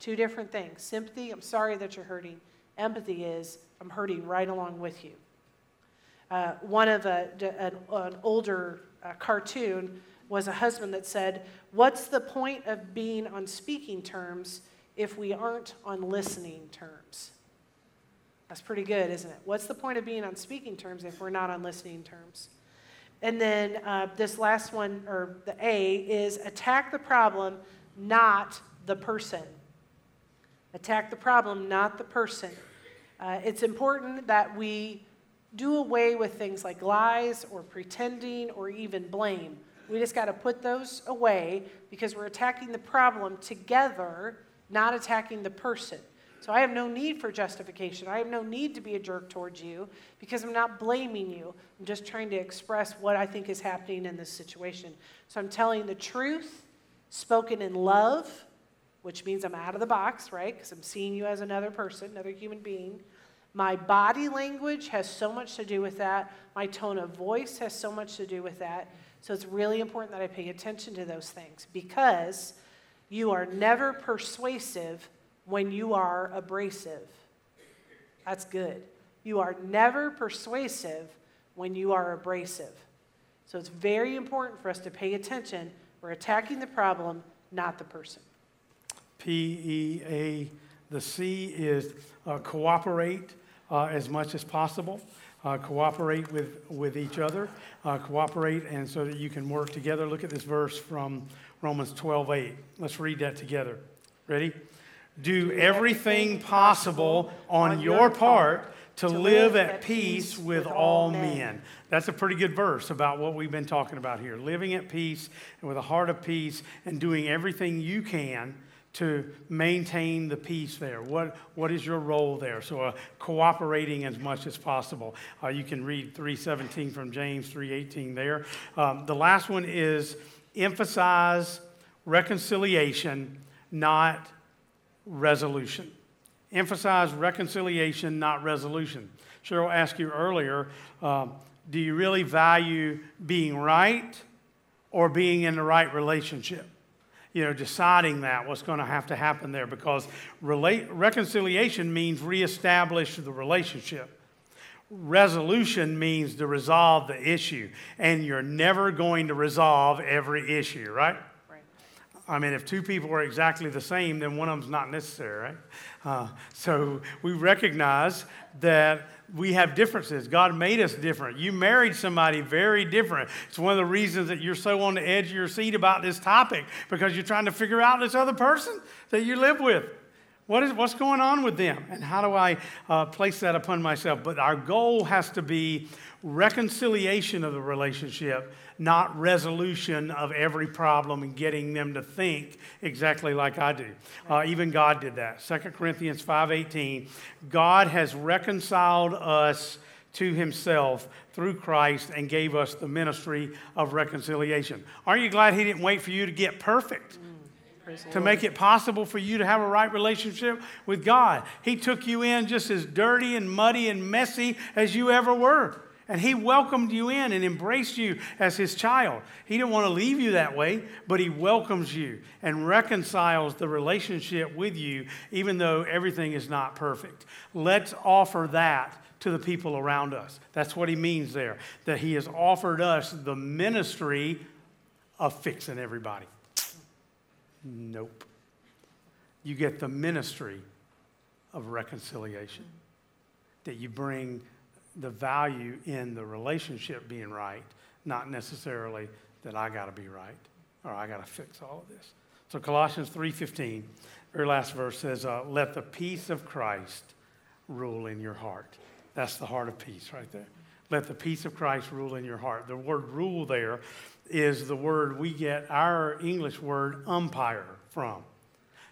Two different things. Sympathy, I'm sorry that you're hurting. Empathy is, I'm hurting right along with you. Uh, one of a, an, an older uh, cartoon was a husband that said, What's the point of being on speaking terms if we aren't on listening terms. That's pretty good, isn't it? What's the point of being on speaking terms if we're not on listening terms? And then uh, this last one, or the A, is attack the problem, not the person. Attack the problem, not the person. Uh, it's important that we do away with things like lies or pretending or even blame. We just got to put those away because we're attacking the problem together not attacking the person. So I have no need for justification. I have no need to be a jerk towards you because I'm not blaming you. I'm just trying to express what I think is happening in this situation. So I'm telling the truth, spoken in love, which means I'm out of the box, right? Because I'm seeing you as another person, another human being. My body language has so much to do with that. My tone of voice has so much to do with that. So it's really important that I pay attention to those things because you are never persuasive when you are abrasive. That's good. You are never persuasive when you are abrasive. So it's very important for us to pay attention. We're attacking the problem, not the person. P E A, the C is uh, cooperate uh, as much as possible. Uh, cooperate with, with each other, uh, cooperate, and so that you can work together. Look at this verse from Romans 12 8. Let's read that together. Ready? Do everything possible on your part to live at peace with all men. That's a pretty good verse about what we've been talking about here. Living at peace and with a heart of peace and doing everything you can to maintain the peace there? What, what is your role there? So uh, cooperating as much as possible. Uh, you can read 317 from James 318 there. Um, the last one is emphasize reconciliation, not resolution. Emphasize reconciliation, not resolution. Cheryl asked you earlier uh, do you really value being right or being in the right relationship? you know, deciding that, what's going to have to happen there, because relate, reconciliation means reestablish the relationship. Resolution means to resolve the issue, and you're never going to resolve every issue, right? Right. I mean, if two people are exactly the same, then one of them's not necessary, right? Uh, so we recognize that we have differences. God made us different. You married somebody very different. It's one of the reasons that you're so on the edge of your seat about this topic because you're trying to figure out this other person that you live with. What is, what's going on with them? And how do I uh, place that upon myself? But our goal has to be reconciliation of the relationship not resolution of every problem and getting them to think exactly like I do. Uh, even God did that. 2 Corinthians 5:18, God has reconciled us to himself through Christ and gave us the ministry of reconciliation. Aren't you glad he didn't wait for you to get perfect? Mm, to make it possible for you to have a right relationship with God. He took you in just as dirty and muddy and messy as you ever were. And he welcomed you in and embraced you as his child. He didn't want to leave you that way, but he welcomes you and reconciles the relationship with you, even though everything is not perfect. Let's offer that to the people around us. That's what he means there, that he has offered us the ministry of fixing everybody. Nope. You get the ministry of reconciliation, that you bring the value in the relationship being right, not necessarily that I got to be right or I got to fix all of this. So Colossians 3:15, very last verse says, uh, "Let the peace of Christ rule in your heart." That's the heart of peace right there. Let the peace of Christ rule in your heart. The word rule there is the word we get our English word umpire from.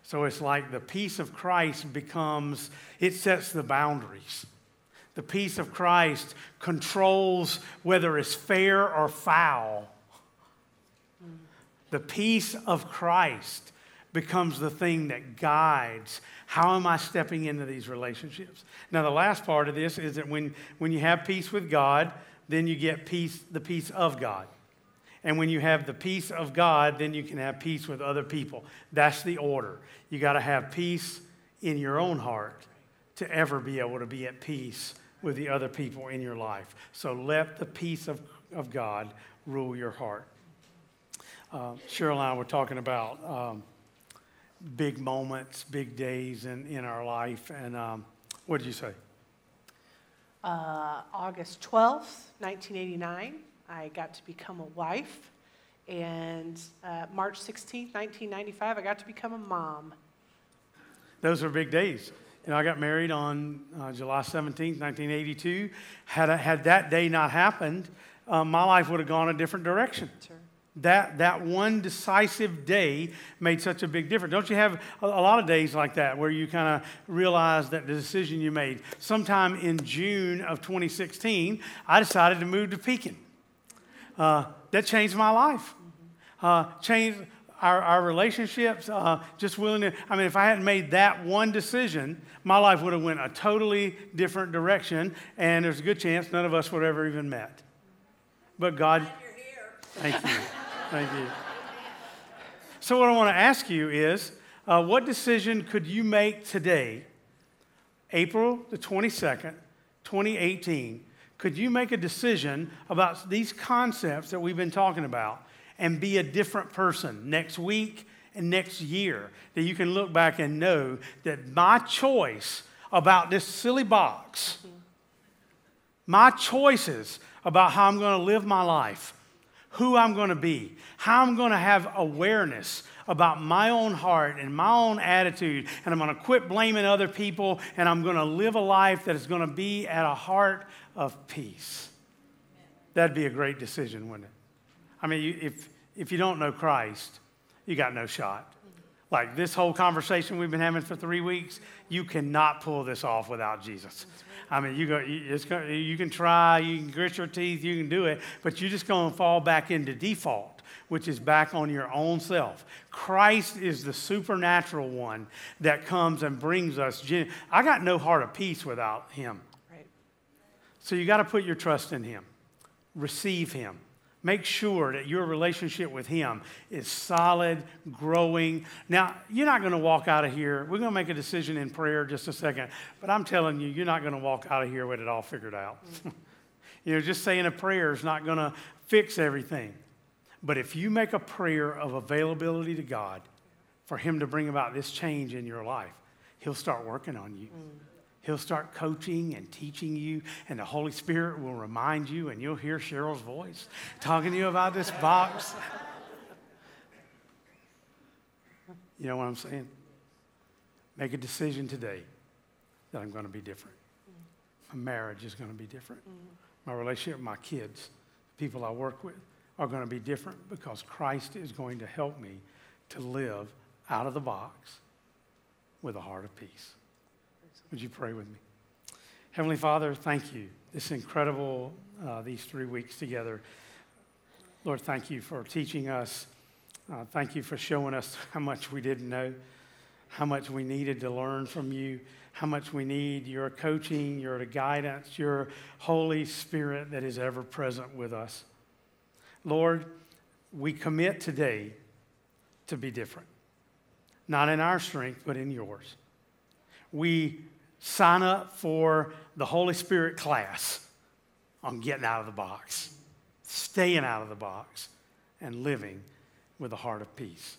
So it's like the peace of Christ becomes, it sets the boundaries. The peace of Christ controls whether it's fair or foul. The peace of Christ becomes the thing that guides how am I stepping into these relationships. Now, the last part of this is that when, when you have peace with God, then you get peace, the peace of God. And when you have the peace of God, then you can have peace with other people. That's the order. You got to have peace in your own heart to ever be able to be at peace with the other people in your life. So let the peace of, of God rule your heart. Uh, Cheryl and I were talking about um, big moments, big days in, in our life. And um, what did you say? Uh, August 12th, 1989, I got to become a wife. And uh, March 16th, 1995, I got to become a mom. Those were big days. You know, I got married on uh, July 17, 1982. Had, I, had that day not happened, uh, my life would have gone a different direction. Sure. That, that one decisive day made such a big difference. Don't you have a, a lot of days like that where you kind of realize that the decision you made? Sometime in June of 2016, I decided to move to Pekin. Uh, that changed my life. Uh, changed our, our relationships, uh, just willing to, I mean, if I hadn't made that one decision, my life would have went a totally different direction, and there's a good chance none of us would have ever even met. But God, Thank you. Thank you. So, what I want to ask you is uh, what decision could you make today, April the 22nd, 2018? Could you make a decision about these concepts that we've been talking about and be a different person next week and next year? That you can look back and know that my choice about this silly box, my choices about how I'm going to live my life, who I'm going to be, how I'm going to have awareness about my own heart and my own attitude, and I'm going to quit blaming other people, and I'm going to live a life that is going to be at a heart of peace. That'd be a great decision, wouldn't it? I mean, if, if you don't know Christ, you got no shot. Like this whole conversation we've been having for three weeks, you cannot pull this off without Jesus. I mean, you, go, you can try, you can grit your teeth, you can do it, but you're just going to fall back into default, which is back on your own self. Christ is the supernatural one that comes and brings us. I got no heart of peace without Him. So you got to put your trust in Him, receive Him. Make sure that your relationship with Him is solid, growing. Now, you're not going to walk out of here. We're going to make a decision in prayer just a second, but I'm telling you, you're not going to walk out of here with it all figured out. you know, just saying a prayer is not going to fix everything. But if you make a prayer of availability to God for Him to bring about this change in your life, He'll start working on you. Mm. He'll start coaching and teaching you, and the Holy Spirit will remind you, and you'll hear Cheryl's voice talking to you about this box. You know what I'm saying? Make a decision today that I'm going to be different. My marriage is going to be different. My relationship with my kids, the people I work with, are going to be different because Christ is going to help me to live out of the box with a heart of peace. Would you pray with me? Heavenly Father, thank you. This incredible, uh, these three weeks together. Lord, thank you for teaching us. Uh, thank you for showing us how much we didn't know, how much we needed to learn from you, how much we need your coaching, your guidance, your Holy Spirit that is ever present with us. Lord, we commit today to be different, not in our strength, but in yours. We sign up for the Holy Spirit class on getting out of the box, staying out of the box, and living with a heart of peace.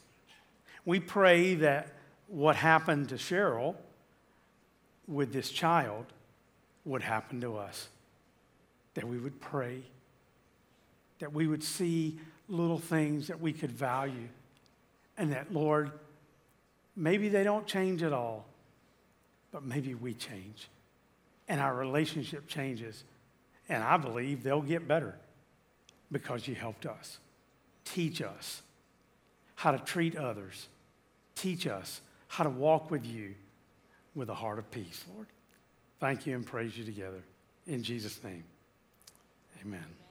We pray that what happened to Cheryl with this child would happen to us. That we would pray, that we would see little things that we could value, and that, Lord, maybe they don't change at all but maybe we change and our relationship changes. And I believe they'll get better because you helped us. Teach us how to treat others. Teach us how to walk with you with a heart of peace, Lord. Thank you and praise you together. In Jesus' name, amen.